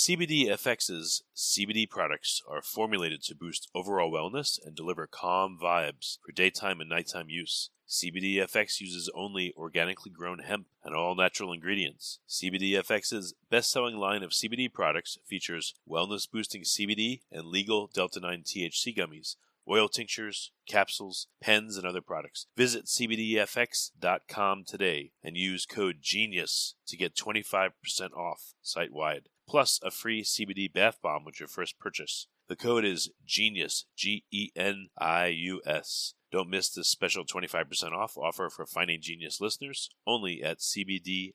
CBDFX's CBD products are formulated to boost overall wellness and deliver calm vibes for daytime and nighttime use. CBDFX uses only organically grown hemp and all natural ingredients. CBDFX's best selling line of CBD products features wellness boosting CBD and legal Delta 9 THC gummies oil tinctures, capsules, pens, and other products. Visit CBDFX.com today and use code GENIUS to get 25% off site wide, plus a free CBD bath bomb with your first purchase. The code is GENIUS, G E N I U S. Don't miss this special 25% off offer for Finding Genius listeners only at CBDFX.com.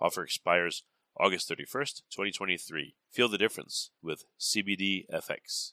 Offer expires August 31st, 2023. Feel the difference with CBDFX.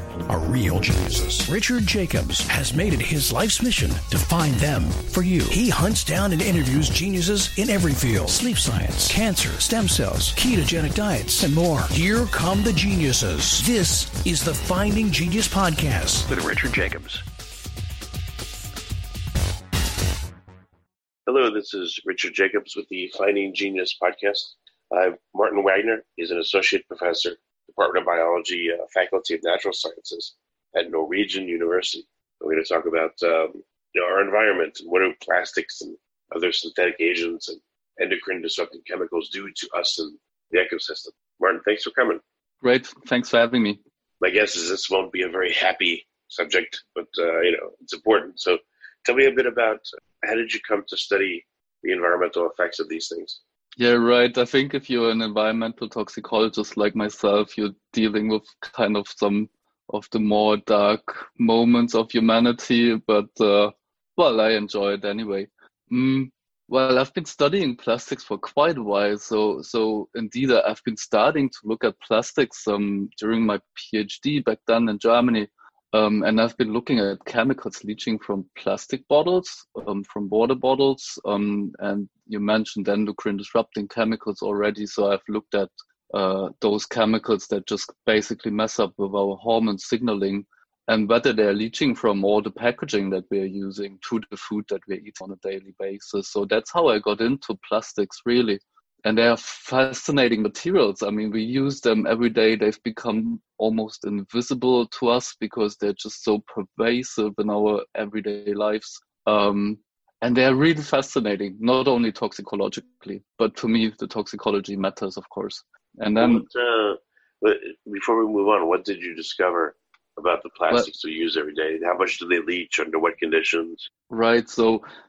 are real geniuses. Richard Jacobs has made it his life's mission to find them for you. He hunts down and interviews geniuses in every field sleep science, cancer, stem cells, ketogenic diets, and more. Here come the geniuses. This is the Finding Genius Podcast with Richard Jacobs. Hello, this is Richard Jacobs with the Finding Genius Podcast. Uh, Martin Wagner is an associate professor Department of Biology, uh, Faculty of Natural Sciences at Norwegian University. We're going to talk about um, you know, our environment and what do plastics and other synthetic agents and endocrine disrupting chemicals do to us and the ecosystem. Martin, thanks for coming. Great. Thanks for having me. My guess is this won't be a very happy subject, but uh, you know it's important. So, tell me a bit about how did you come to study the environmental effects of these things? Yeah, right. I think if you're an environmental toxicologist like myself, you're dealing with kind of some of the more dark moments of humanity, but uh, well, I enjoy it anyway. Mm, well, I've been studying plastics for quite a while, so so indeed, I've been starting to look at plastics um, during my PhD back then in Germany. Um, and I've been looking at chemicals leaching from plastic bottles, um, from water bottles, um, and you mentioned endocrine disrupting chemicals already. So I've looked at uh, those chemicals that just basically mess up with our hormone signaling and whether they're leaching from all the packaging that we're using to the food that we eat on a daily basis. So that's how I got into plastics really and they are fascinating materials. I mean, we use them every day. They've become almost invisible to us because they're just so pervasive in our everyday lives. Um, and they're really fascinating, not only toxicologically, but to me, the toxicology matters, of course. And then, uh, before we move on, what did you discover about the plastics well, we use every day? How much do they leach? Under what conditions? Right. So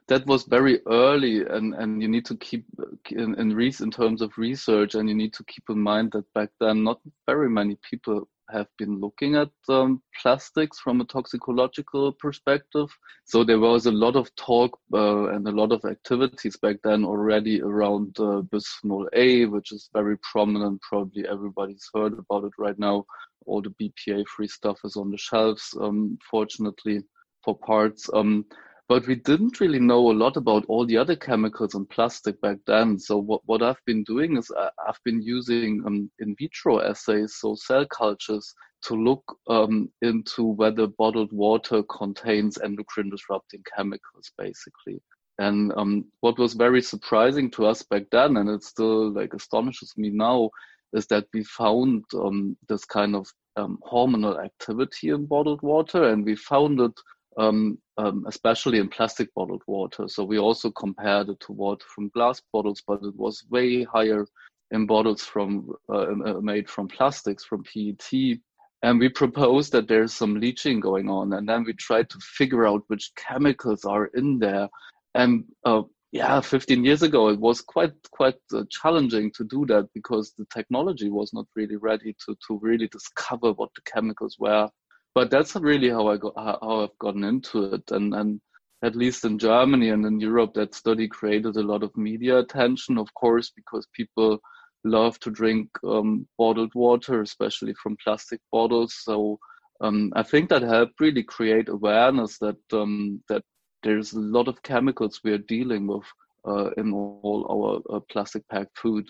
that was very early, and and you need to keep in in, re- in terms of research, and you need to keep in mind that back then not very many people have been looking at um, plastics from a toxicological perspective. So there was a lot of talk uh, and a lot of activities back then already around uh, bisphenol A, which is very prominent. Probably everybody's heard about it right now. All the BPA free stuff is on the shelves, um, fortunately, for parts. Um, but we didn't really know a lot about all the other chemicals in plastic back then. So what, what I've been doing is I, have been using um, in vitro assays, so cell cultures, to look um, into whether bottled water contains endocrine disrupting chemicals, basically. And um, what was very surprising to us back then, and it still like astonishes me now, is that we found um, this kind of um, hormonal activity in bottled water, and we found it um, um, especially in plastic bottled water. So we also compared it to water from glass bottles, but it was way higher in bottles from uh, uh made from plastics, from PET. And we proposed that there's some leaching going on, and then we tried to figure out which chemicals are in there. And uh, yeah, 15 years ago, it was quite quite uh, challenging to do that because the technology was not really ready to to really discover what the chemicals were but that's really how I got how I've gotten into it, and and at least in Germany and in Europe, that study created a lot of media attention, of course, because people love to drink um, bottled water, especially from plastic bottles. So um, I think that helped really create awareness that um, that there's a lot of chemicals we are dealing with uh, in all our uh, plastic packed food.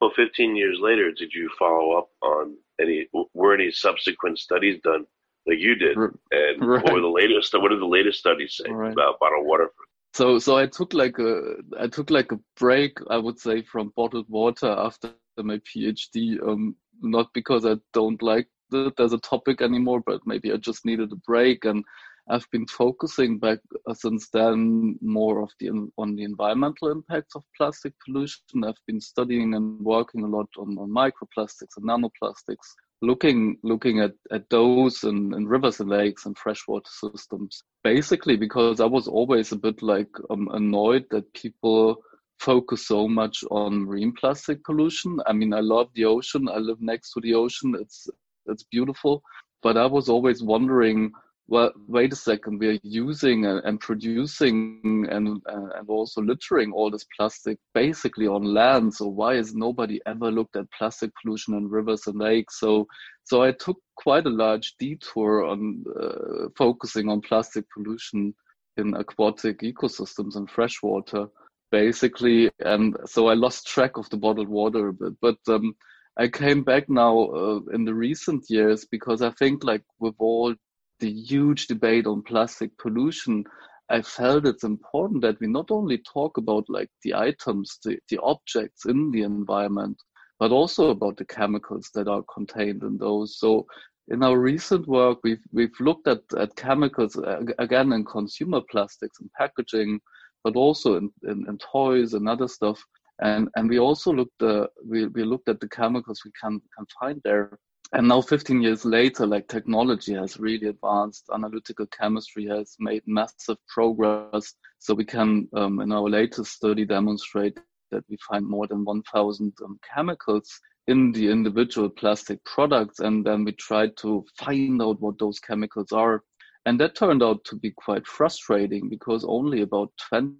Well, 15 years later, did you follow up on any? Were any subsequent studies done like you did? And right. what were the latest? What did the latest studies say right. about bottled water? So, so I took like a I took like a break, I would say, from bottled water after my PhD. Um, not because I don't like it as a topic anymore, but maybe I just needed a break and I've been focusing back uh, since then more of the on the environmental impacts of plastic pollution. I've been studying and working a lot on, on microplastics and nanoplastics, looking looking at, at those in, in rivers and lakes and freshwater systems. Basically, because I was always a bit like um, annoyed that people focus so much on marine plastic pollution. I mean, I love the ocean. I live next to the ocean. It's it's beautiful, but I was always wondering well, wait a second, we are using and producing and, and also littering all this plastic basically on land. So why has nobody ever looked at plastic pollution in rivers and lakes? So, so I took quite a large detour on uh, focusing on plastic pollution in aquatic ecosystems and freshwater, basically. And so I lost track of the bottled water a bit, but, um, I came back now uh, in the recent years because I think like with all the huge debate on plastic pollution, I felt it's important that we not only talk about like the items, the, the objects in the environment, but also about the chemicals that are contained in those. So in our recent work, we've we've looked at, at chemicals again in consumer plastics and packaging, but also in, in, in toys and other stuff. And and we also looked uh, we, we looked at the chemicals we can can find there and now 15 years later like technology has really advanced. Analytical chemistry has made massive progress. So we can um, in our latest study demonstrate that we find more than 1000 um, chemicals in the individual plastic products. And then we try to find out what those chemicals are and that turned out to be quite frustrating because only about 20%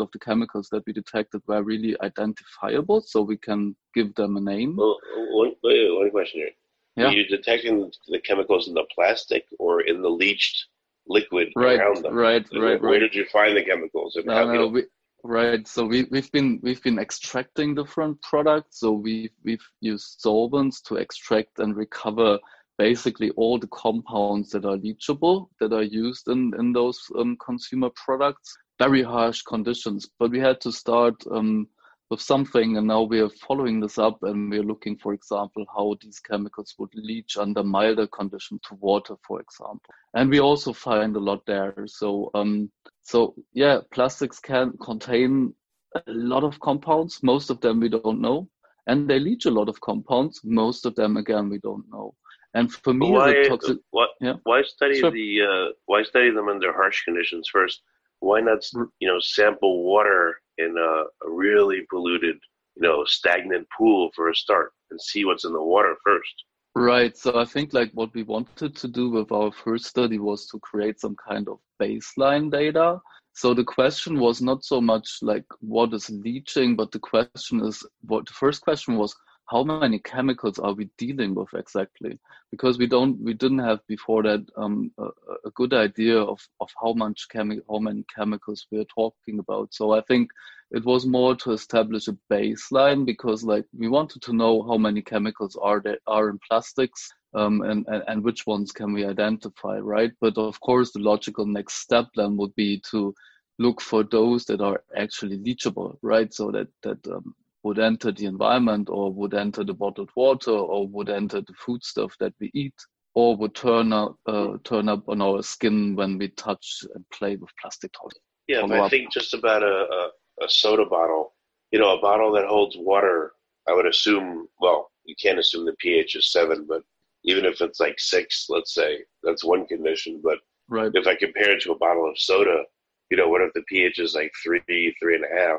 of the chemicals that we detected were really identifiable, so we can give them a name. Well, one, one question here. Yeah. Are you detecting the chemicals in the plastic or in the leached liquid right, around them? Right, so right, where, right. did you find the chemicals? And no, no, we, right. So we, we've been we've been extracting different products. So we we've used solvents to extract and recover basically all the compounds that are leachable that are used in, in those um, consumer products. Very harsh conditions, but we had to start um, with something, and now we are following this up, and we're looking, for example, how these chemicals would leach under milder conditions to water, for example. And we also find a lot there. So, um, so yeah, plastics can contain a lot of compounds. Most of them we don't know, and they leach a lot of compounds. Most of them, again, we don't know. And for me, why, toxic, what, yeah. why study sure. the uh, why study them under harsh conditions first? Why not you know sample water in a, a really polluted you know stagnant pool for a start and see what's in the water first? Right. So I think like what we wanted to do with our first study was to create some kind of baseline data. So the question was not so much like what is leaching, but the question is what the first question was how many chemicals are we dealing with exactly? Because we don't, we didn't have before that um, a, a, good idea of, of how much chemi- how many chemicals we are talking about. So I think it was more to establish a baseline because like we wanted to know how many chemicals are there are in plastics um, and, and, and which ones can we identify, right? But of course, the logical next step then would be to look for those that are actually leachable, right? So that that um, would enter the environment or would enter the bottled water or would enter the food stuff that we eat or would turn up, uh, turn up on our skin when we touch and play with plastic toys. Yeah, if I up. think just about a, a, a soda bottle, you know, a bottle that holds water, I would assume, well, you can't assume the pH is seven, but even if it's like six, let's say, that's one condition. But right. if I compare it to a bottle of soda, you know, what if the pH is like three, three and a half?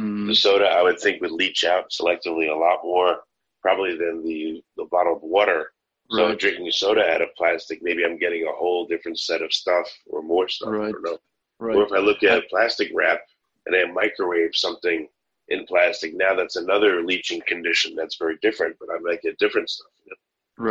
Mm. The soda, I would think, would leach out selectively a lot more, probably than the, the bottled water. So right. drinking soda out of plastic, maybe I'm getting a whole different set of stuff or more stuff. Right. I don't know. Right. Or if I look at plastic wrap and I microwave something in plastic, now that's another leaching condition that's very different, but I might get different stuff. You know?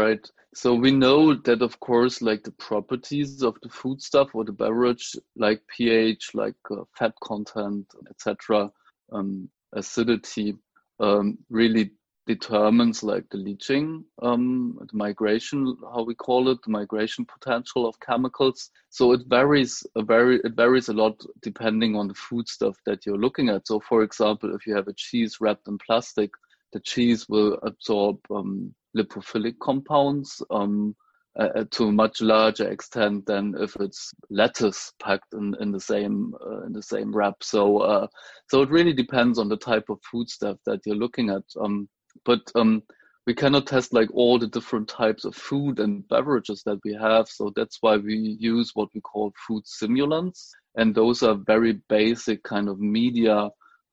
Right. So we know that, of course, like the properties of the food stuff or the beverage, like pH, like uh, fat content, etc., um, acidity, um, really determines like the leaching, um, the migration, how we call it, the migration potential of chemicals. So it varies a very it varies a lot depending on the foodstuff that you're looking at. So, for example, if you have a cheese wrapped in plastic, the cheese will absorb um, lipophilic compounds um, uh, to a much larger extent than if it's lettuce packed in, in the same uh, in the same wrap. So uh, so it really depends on the type of foodstuff that you're looking at. Um, but um, we cannot test like all the different types of food and beverages that we have. So that's why we use what we call food simulants, and those are very basic kind of media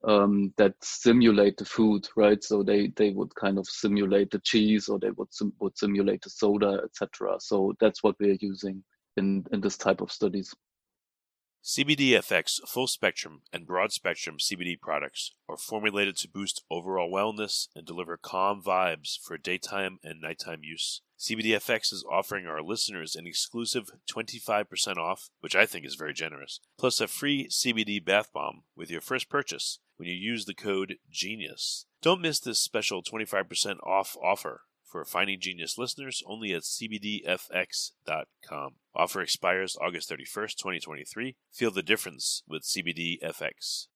um, that simulate the food, right? So they they would kind of simulate the cheese, or they would sim- would simulate the soda, etc. So that's what we are using in in this type of studies. CBD CBDFX full spectrum and broad spectrum CBD products are formulated to boost overall wellness and deliver calm vibes for daytime and nighttime use. CBDFX is offering our listeners an exclusive 25% off, which I think is very generous, plus a free CBD bath bomb with your first purchase when you use the code GENIUS. Don't miss this special 25% off offer for Finding Genius listeners only at cbdfx.com. Offer expires August 31st, 2023. Feel the difference with CBDFX.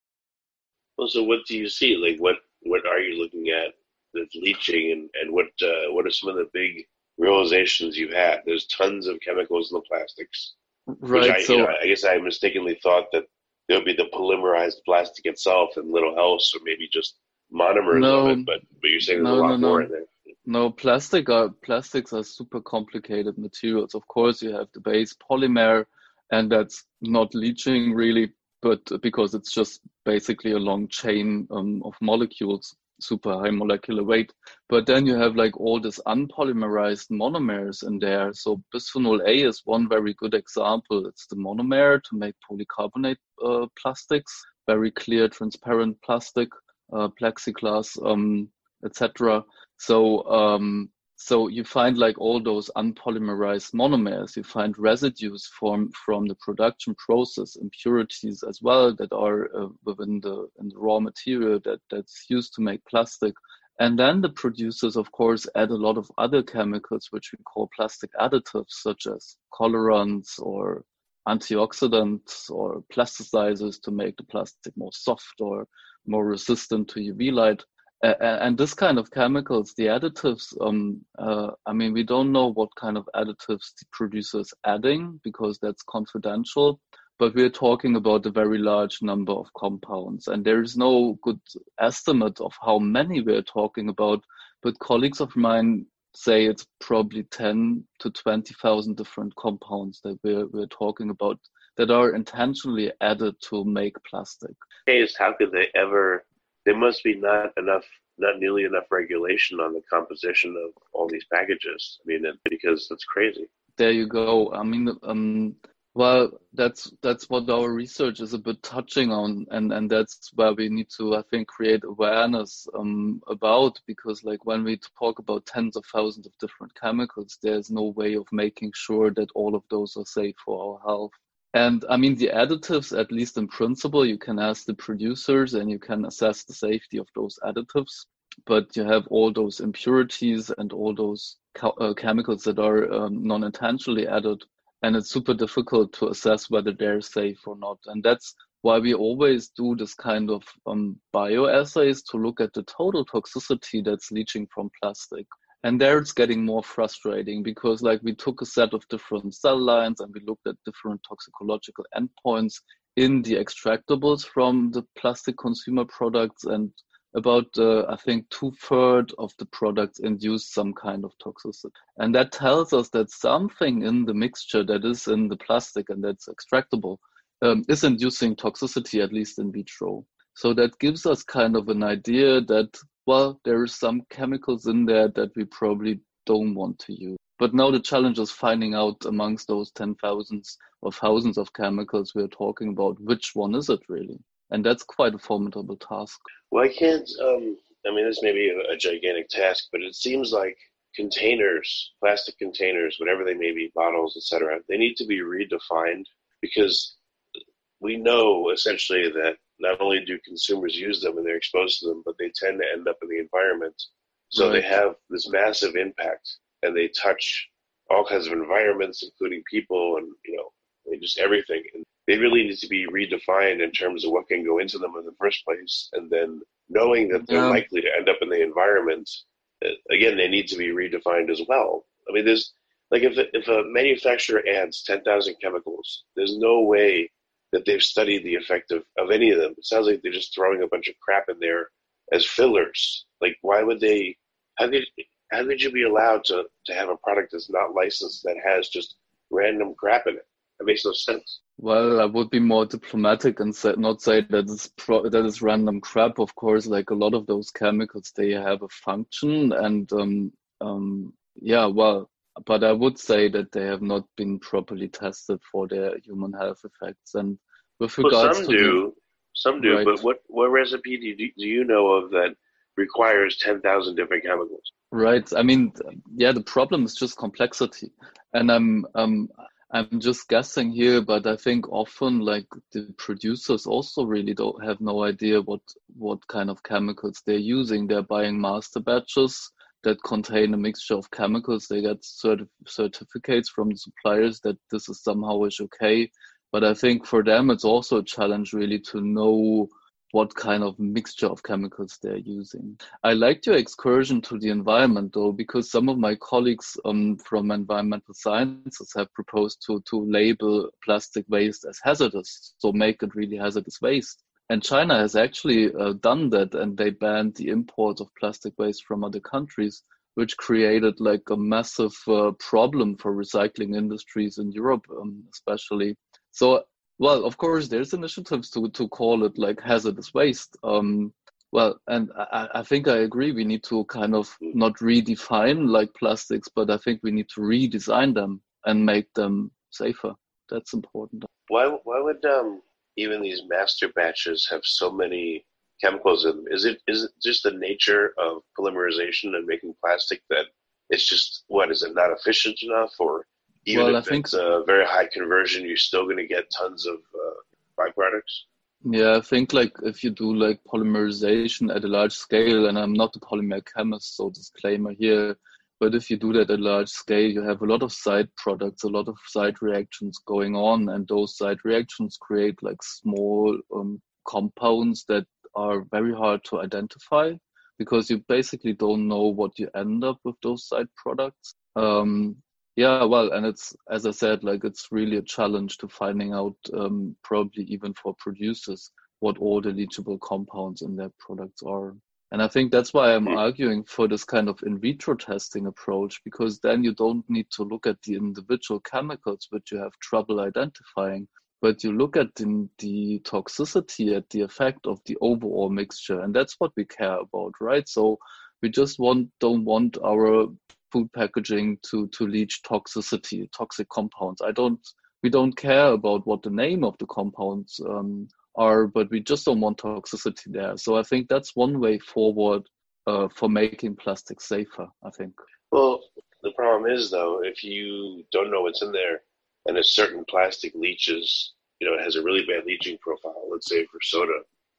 Well, so what do you see? Like, what what are you looking at that's leaching, and and what uh, what are some of the big realizations you've had? There's tons of chemicals in the plastics. Right. I, so you know, I guess I mistakenly thought that there would be the polymerized plastic itself and little else, or maybe just monomers No. of it. But but you're saying there's No, a lot no, more in there. No, plastic are plastics are super complicated materials. Of course, you have the base polymer, and that's not leaching really, but because it's just basically a long chain um, of molecules, super high molecular weight. But then you have like all this unpolymerized monomers in there. So bisphenol A is one very good example. It's the monomer to make polycarbonate uh, plastics, very clear, transparent plastic, uh, plexiglass, um, etc. So um, so you find like all those unpolymerized monomers. You find residues from from the production process, impurities as well that are uh, within the in the raw material that that's used to make plastic. And then the producers, of course, add a lot of other chemicals, which we call plastic additives, such as colorants or antioxidants or plasticizers to make the plastic more soft or more resistant to UV light. And this kind of chemicals, the additives, um, uh, I mean, we don't know what kind of additives the producers adding because that's confidential. But we're talking about a very large number of compounds, and there is no good estimate of how many we're talking about. But colleagues of mine say it's probably 10 to 20,000 different compounds that we're, we're talking about that are intentionally added to make plastic. Is how could they ever? There must be not enough, not nearly enough regulation on the composition of all these packages. I mean, because that's crazy. There you go. I mean, um, well, that's that's what our research is a bit touching on, and and that's where we need to, I think, create awareness um, about because, like, when we talk about tens of thousands of different chemicals, there's no way of making sure that all of those are safe for our health. And I mean, the additives, at least in principle, you can ask the producers and you can assess the safety of those additives. But you have all those impurities and all those uh, chemicals that are um, non intentionally added. And it's super difficult to assess whether they're safe or not. And that's why we always do this kind of um, bioassays to look at the total toxicity that's leaching from plastic. And there it's getting more frustrating because like we took a set of different cell lines and we looked at different toxicological endpoints in the extractables from the plastic consumer products and about uh, I think two thirds of the products induce some kind of toxicity. And that tells us that something in the mixture that is in the plastic and that's extractable um, is inducing toxicity, at least in vitro. So that gives us kind of an idea that well, there is some chemicals in there that we probably don't want to use. But now the challenge is finding out amongst those ten thousands or thousands of chemicals we're talking about, which one is it really? And that's quite a formidable task. Why can't, um, I mean, this may be a, a gigantic task, but it seems like containers, plastic containers, whatever they may be, bottles, etc., they need to be redefined because we know essentially that not only do consumers use them and they're exposed to them, but they tend to end up in the environment. So right. they have this massive impact and they touch all kinds of environments, including people and, you know, just everything. And they really need to be redefined in terms of what can go into them in the first place. And then knowing that they're yeah. likely to end up in the environment, uh, again, they need to be redefined as well. I mean, there's like if, if a manufacturer adds 10,000 chemicals, there's no way that they've studied the effect of, of any of them. It sounds like they're just throwing a bunch of crap in there as fillers. Like, why would they? How could how could you be allowed to to have a product that's not licensed that has just random crap in it? That makes no sense. Well, I would be more diplomatic and say, not say that it's pro, that is random crap. Of course, like a lot of those chemicals, they have a function, and um, um, yeah, well, but I would say that they have not been properly tested for their human health effects. And with regards well, some to do, the, some do. Right. But what what recipe do you, do you know of that requires ten thousand different chemicals? Right. I mean, yeah, the problem is just complexity, and I'm um I'm just guessing here, but I think often like the producers also really don't have no idea what what kind of chemicals they're using. They're buying master batches that contain a mixture of chemicals. They get certif- certificates from the suppliers that this is somehow is okay. But I think for them, it's also a challenge really to know what kind of mixture of chemicals they're using. I liked your excursion to the environment though, because some of my colleagues um, from environmental sciences have proposed to, to label plastic waste as hazardous, so make it really hazardous waste. And China has actually uh, done that, and they banned the import of plastic waste from other countries, which created like a massive uh, problem for recycling industries in Europe, um, especially. So, well, of course, there's initiatives to to call it like hazardous waste. Um, well, and I, I think I agree. We need to kind of not redefine like plastics, but I think we need to redesign them and make them safer. That's important. Why? Why would um even these master batches have so many chemicals in them? Is it is it just the nature of polymerization and making plastic that it's just what is it not efficient enough, or even well, if I think, it's a very high conversion, you're still going to get tons of uh, byproducts? Yeah, I think like if you do like polymerization at a large scale, and I'm not a polymer chemist, so disclaimer here, but if you do that at large scale, you have a lot of side products, a lot of side reactions going on, and those side reactions create like small um, compounds that are very hard to identify because you basically don't know what you end up with those side products. Um, yeah, well, and it's as I said, like it's really a challenge to finding out, um, probably even for producers, what all the leachable compounds in their products are. And I think that's why I'm arguing for this kind of in vitro testing approach, because then you don't need to look at the individual chemicals which you have trouble identifying, but you look at the, the toxicity, at the effect of the overall mixture. And that's what we care about, right? So we just want don't want our food packaging to, to leach toxicity, toxic compounds. I don't we don't care about what the name of the compounds um, are, but we just don't want toxicity there. So I think that's one way forward uh, for making plastic safer. I think. Well, the problem is though, if you don't know what's in there, and a certain plastic leaches, you know, it has a really bad leaching profile. Let's say for soda,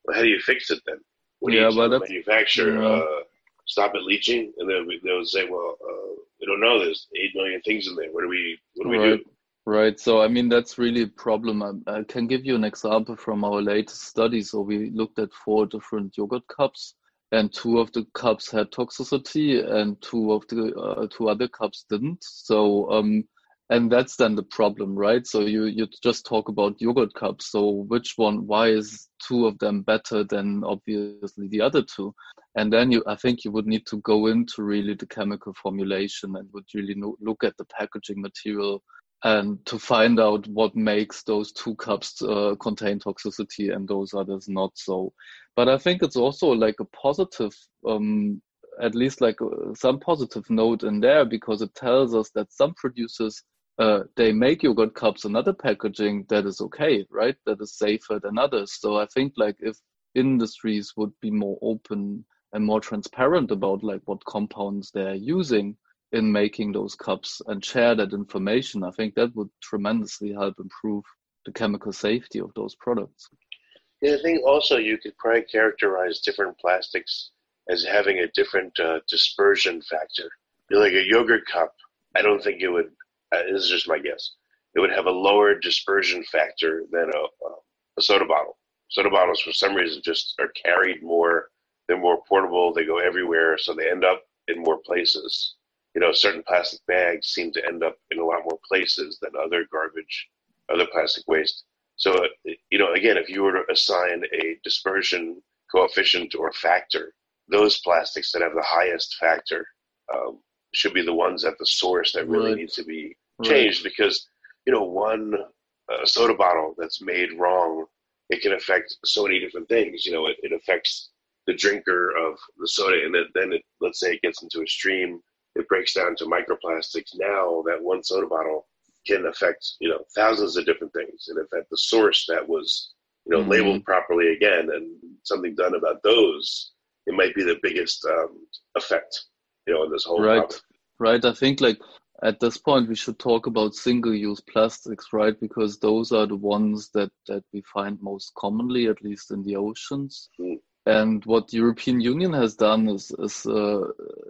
well, how do you fix it then? What do yeah, you well, manufacture? Yeah. Uh, stop it leaching, and then they'll say, well, uh, we don't know. There's eight million things in there. What do we? What do we right. do? Right. So, I mean, that's really a problem. I, I, can give you an example from our latest study. So, we looked at four different yogurt cups, and two of the cups had toxicity, and two of the uh, two other cups didn't. So, um, and that's then the problem, right? So, you you just talk about yogurt cups. So, which one? Why is two of them better than obviously the other two? And then you, I think you would need to go into really the chemical formulation and would really look at the packaging material and to find out what makes those two cups uh, contain toxicity and those others not so. But I think it's also like a positive, um, at least like uh, some positive note in there because it tells us that some producers uh, they make yogurt cups and other packaging that is okay, right? That is safer than others. So I think like if industries would be more open and more transparent about like what compounds they're using, in making those cups and share that information, I think that would tremendously help improve the chemical safety of those products. Yeah, I think also you could probably characterize different plastics as having a different uh, dispersion factor. Like a yogurt cup, I don't think it would. Uh, this is just my guess. It would have a lower dispersion factor than a, uh, a soda bottle. Soda bottles, for some reason, just are carried more. They're more portable. They go everywhere, so they end up in more places. You know, certain plastic bags seem to end up in a lot more places than other garbage, other plastic waste. So, uh, you know, again, if you were to assign a dispersion coefficient or factor, those plastics that have the highest factor um, should be the ones at the source that really right. need to be changed right. because, you know, one uh, soda bottle that's made wrong, it can affect so many different things. You know, it, it affects the drinker of the soda, and then it, let's say it gets into a stream, it breaks down to microplastics. Now that one soda bottle can affect you know thousands of different things, and if at the source that was you know mm-hmm. labeled properly again and something done about those, it might be the biggest um, effect you know in this whole right problem. right. I think like at this point we should talk about single-use plastics right because those are the ones that that we find most commonly at least in the oceans mm. And what the European Union has done is is, uh,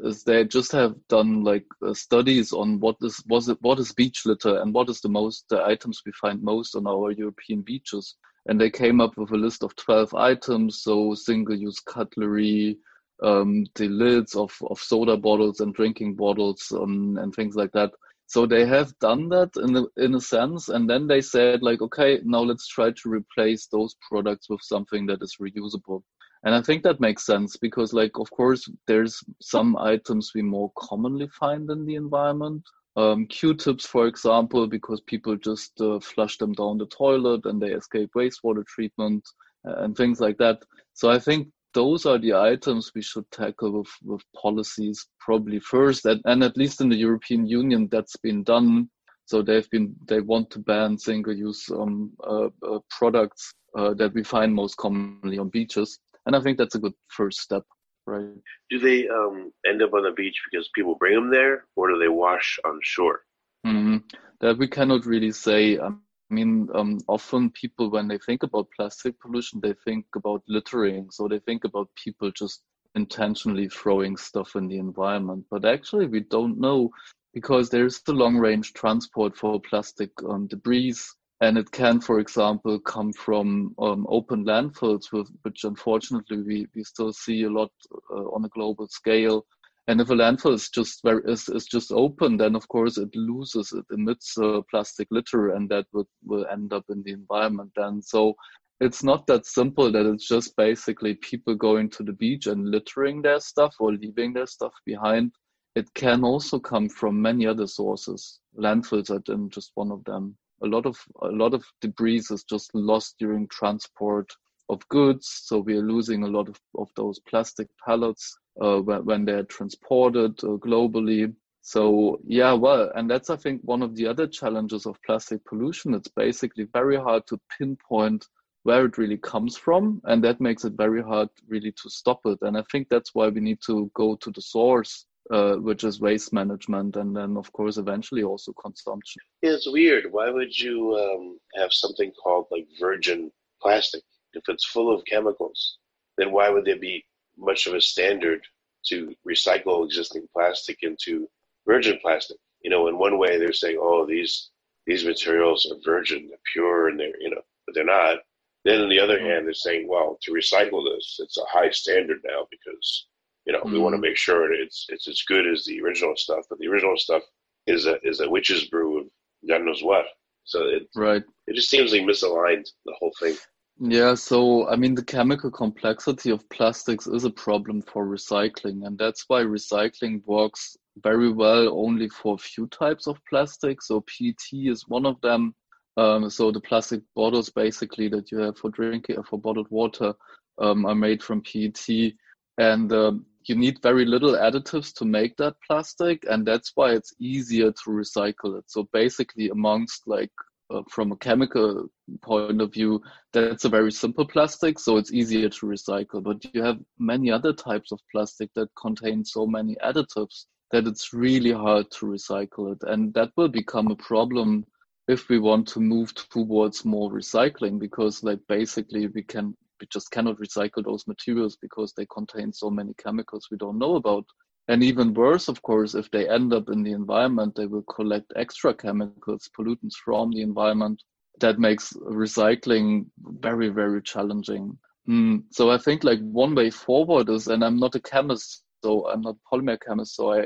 is they just have done like uh, studies on what is was it what is beach litter and what is the most the items we find most on our European beaches. And they came up with a list of twelve items, so single-use cutlery, um, the lids of, of soda bottles and drinking bottles, um, and things like that. So they have done that in a, in a sense, and then they said like, okay, now let's try to replace those products with something that is reusable and i think that makes sense because like of course there's some items we more commonly find in the environment. Um, q-tips for example because people just uh, flush them down the toilet and they escape wastewater treatment uh, and things like that. So i think those are the items we should tackle with, with policies probably first. And, and at least in the european union that's been done. So they've been they want to ban single-use um, uh, uh products uh, that we find most commonly on beaches and I think that's a good first step, right? Do they um, end up on the beach because people bring them there, or do they wash on shore? Mm-hmm. That we cannot really say. I mean, um, often people, when they think about plastic pollution, they think about littering. So they think about people just intentionally throwing stuff in the environment. But actually, we don't know because there's the long range transport for plastic um, debris and it can, for example, come from um, open landfills, with, which unfortunately we, we still see a lot uh, on a global scale. And if a landfill is just very is, is just open, then of course it loses, it emits uh, plastic litter, and that would will end up in the environment. Then, so it's not that simple that it's just basically people going to the beach and littering their stuff or leaving their stuff behind. It can also come from many other sources. Landfills are just one of them a lot of a lot of debris is just lost during transport of goods. So we are losing a lot of, of those plastic pallets uh, when, when they're transported uh, globally. So yeah, well, and that's I think one of the other challenges of plastic pollution. It's basically very hard to pinpoint where it really comes from, and that makes it very hard really to stop it. And I think that's why we need to go to the source uh, which is waste management, and then of course eventually also consumption. Yeah, it's weird. Why would you um, have something called like virgin plastic if it's full of chemicals? Then why would there be much of a standard to recycle existing plastic into virgin plastic? You know, in one way they're saying, "Oh, these these materials are virgin, they're pure, and they're you know," but they're not. Then on the other hand, they're saying, "Well, to recycle this, it's a high standard now because." You know, mm-hmm. we want to make sure it's it's as good as the original stuff, but the original stuff is a is a witch's brew of God knows what. So it right. It just seems like misaligned the whole thing. Yeah, so I mean, the chemical complexity of plastics is a problem for recycling, and that's why recycling works very well only for a few types of plastic. So PET is one of them. Um, so the plastic bottles, basically, that you have for drinking for bottled water, um, are made from PET, and um, you need very little additives to make that plastic and that's why it's easier to recycle it so basically amongst like uh, from a chemical point of view that's a very simple plastic so it's easier to recycle but you have many other types of plastic that contain so many additives that it's really hard to recycle it. And that will become a problem if we want to move towards more recycling because like basically we can we just cannot recycle those materials because they contain so many chemicals we don't know about and even worse of course if they end up in the environment they will collect extra chemicals pollutants from the environment that makes recycling very very challenging mm. so i think like one way forward is and i'm not a chemist so i'm not a polymer chemist so I, I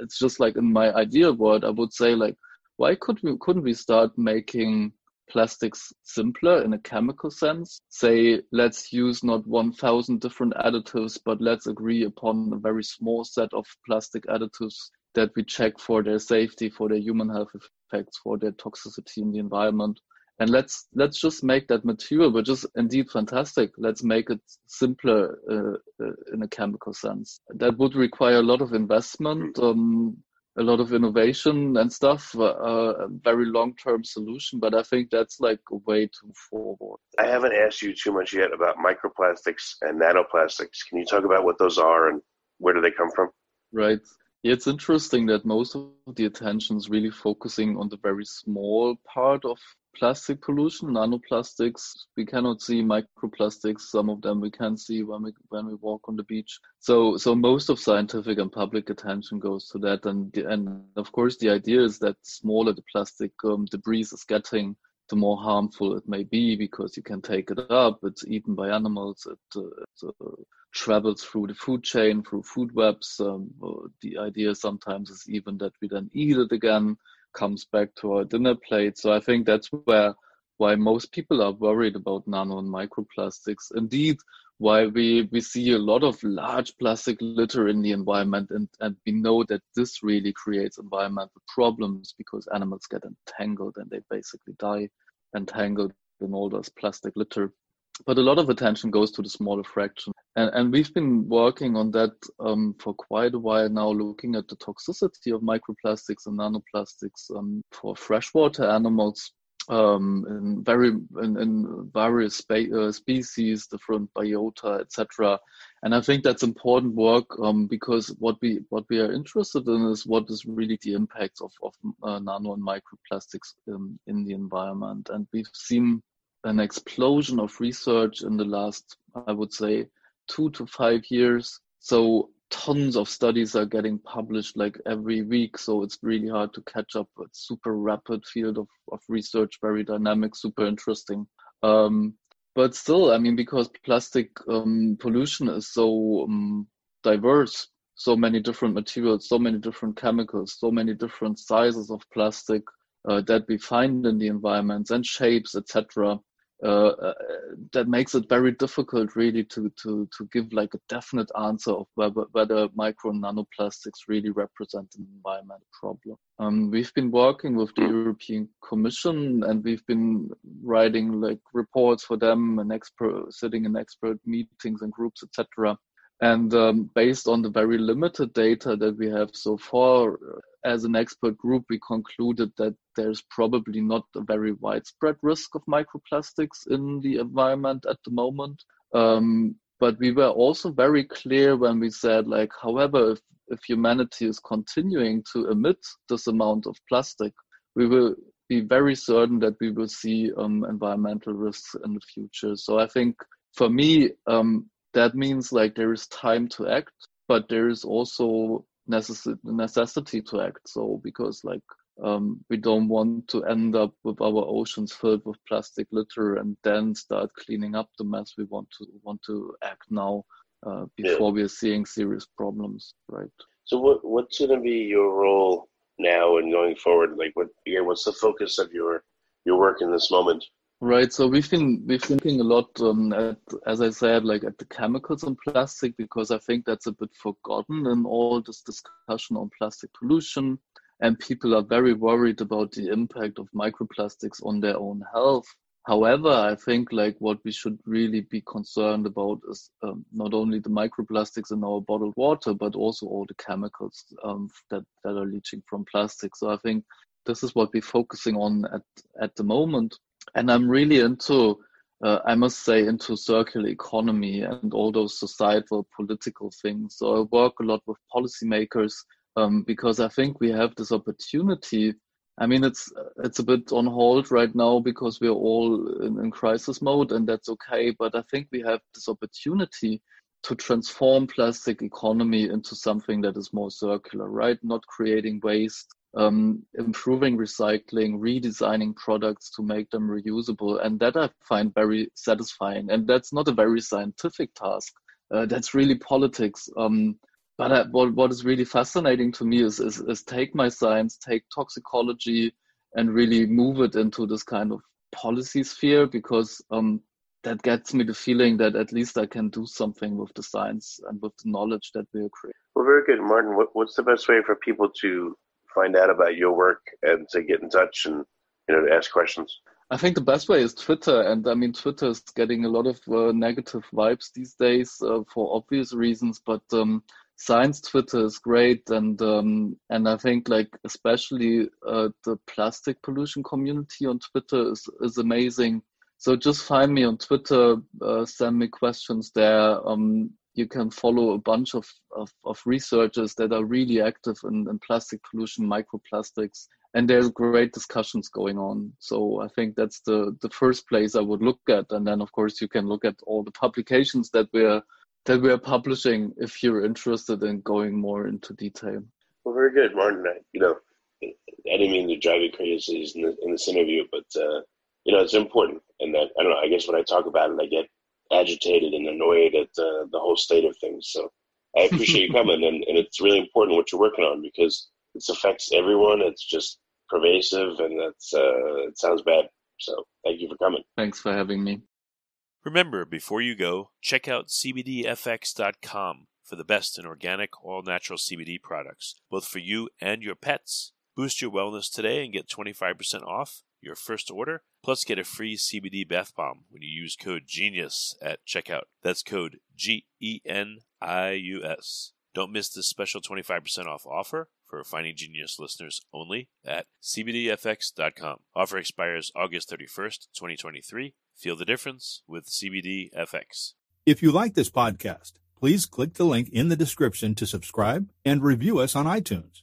it's just like in my ideal world i would say like why could we couldn't we start making plastics simpler in a chemical sense. Say let's use not 1000 different additives but let's agree upon a very small set of plastic additives that we check for their safety for their human health effects for their toxicity in the environment. And let's let's just make that material which is indeed fantastic. Let's make it simpler uh, uh, in a chemical sense. That would require a lot of investment um, a lot of innovation and stuff, uh, a very long term solution. But I think that's like a way too forward. I haven't asked you too much yet about microplastics and nanoplastics. Can you talk about what those are and where do they come from? Right. Yeah, it's interesting that most of the attention is really focusing on the very small part of plastic pollution, nanoplastics. We cannot see microplastics. Some of them we can see when we when we walk on the beach. So so most of scientific and public attention goes to that, and and of course the idea is that the smaller the plastic um, debris is getting, the more harmful it may be because you can take it up. It's eaten by animals. It, uh, it uh, travels through the food chain, through food webs. Um, the idea sometimes is even that we then eat it again comes back to our dinner plate. So I think that's where why most people are worried about nano and microplastics. Indeed, why we, we see a lot of large plastic litter in the environment and, and we know that this really creates environmental problems because animals get entangled and they basically die entangled in all this plastic litter. But a lot of attention goes to the smaller fraction. And, and we've been working on that um, for quite a while now, looking at the toxicity of microplastics and nanoplastics um, for freshwater animals um, in very in, in various spe- uh, species, different biota, etc. And I think that's important work um, because what we what we are interested in is what is really the impacts of of uh, nano and microplastics in, in the environment. And we've seen an explosion of research in the last, I would say, two to five years. So tons of studies are getting published like every week. So it's really hard to catch up. It's super rapid field of, of research, very dynamic, super interesting. Um, but still, I mean, because plastic um, pollution is so um, diverse, so many different materials, so many different chemicals, so many different sizes of plastic uh, that we find in the environments and shapes, etc. Uh, uh, that makes it very difficult really to to to give like a definite answer of whether, whether micro nanoplastics really represent an environmental problem. Um, we've been working with the European Commission and we've been writing like reports for them and expert sitting in expert meetings and groups, etc. And um, based on the very limited data that we have so far, as an expert group, we concluded that there's probably not a very widespread risk of microplastics in the environment at the moment. Um, but we were also very clear when we said, like, however, if, if humanity is continuing to emit this amount of plastic, we will be very certain that we will see um, environmental risks in the future. So I think for me, um, that means like there is time to act, but there is also necess- necessity to act. So because like um, we don't want to end up with our oceans filled with plastic litter and then start cleaning up the mess. We want to want to act now uh, before yeah. we are seeing serious problems, right? So what what's going to be your role now and going forward? Like what again? What's the focus of your your work in this moment? Right. So we've been we've been thinking a lot um, at, as I said, like at the chemicals and plastic because I think that's a bit forgotten in all this discussion on plastic pollution, and people are very worried about the impact of microplastics on their own health. However, I think like what we should really be concerned about is um, not only the microplastics in our bottled water, but also all the chemicals um, that that are leaching from plastic. So I think this is what we're focusing on at at the moment and I'm really into uh, I must say, into circular economy and all those societal political things. So I work a lot with policymakers um, because I think we have this opportunity. I mean, it's it's a bit on hold right now because we're all in, in crisis mode, and that's okay. But I think we have this opportunity to transform plastic economy into something that is more circular, right? Not creating waste, um, improving recycling, redesigning products to make them reusable. And that I find very satisfying. And that's not a very scientific task. Uh, that's really politics. Um, but I, what, what is really fascinating to me is, is, is take my science, take toxicology, and really move it into this kind of policy sphere because um, that gets me the feeling that at least I can do something with the science and with the knowledge that we're creating. Well, very good, Martin. What, what's the best way for people to find out about your work and to get in touch and you know to ask questions? I think the best way is Twitter, and I mean Twitter is getting a lot of uh, negative vibes these days uh, for obvious reasons, but um, science Twitter is great, and um, and I think like especially uh, the plastic pollution community on Twitter is is amazing. So just find me on Twitter, uh, send me questions there. Um, you can follow a bunch of, of, of researchers that are really active in, in, plastic pollution, microplastics, and there's great discussions going on. So I think that's the, the first place I would look at. And then of course you can look at all the publications that we're that we're publishing if you're interested in going more into detail. Well, very good, Martin. I, you know, I didn't mean to drive you crazy in, in this interview, but uh, you know, it's important. And that I don't know. I guess when I talk about it, I get agitated and annoyed at uh, the whole state of things. So I appreciate you coming, and, and it's really important what you're working on because it affects everyone. It's just pervasive, and that's uh, it sounds bad. So thank you for coming. Thanks for having me. Remember, before you go, check out CBDFX.com for the best in organic, all natural CBD products, both for you and your pets. Boost your wellness today and get 25% off your first order, plus get a free CBD bath bomb when you use code GENIUS at checkout. That's code G E N I U S. Don't miss this special 25% off offer for Finding Genius listeners only at CBDFX.com. Offer expires August 31st, 2023. Feel the difference with CBDFX. If you like this podcast, please click the link in the description to subscribe and review us on iTunes.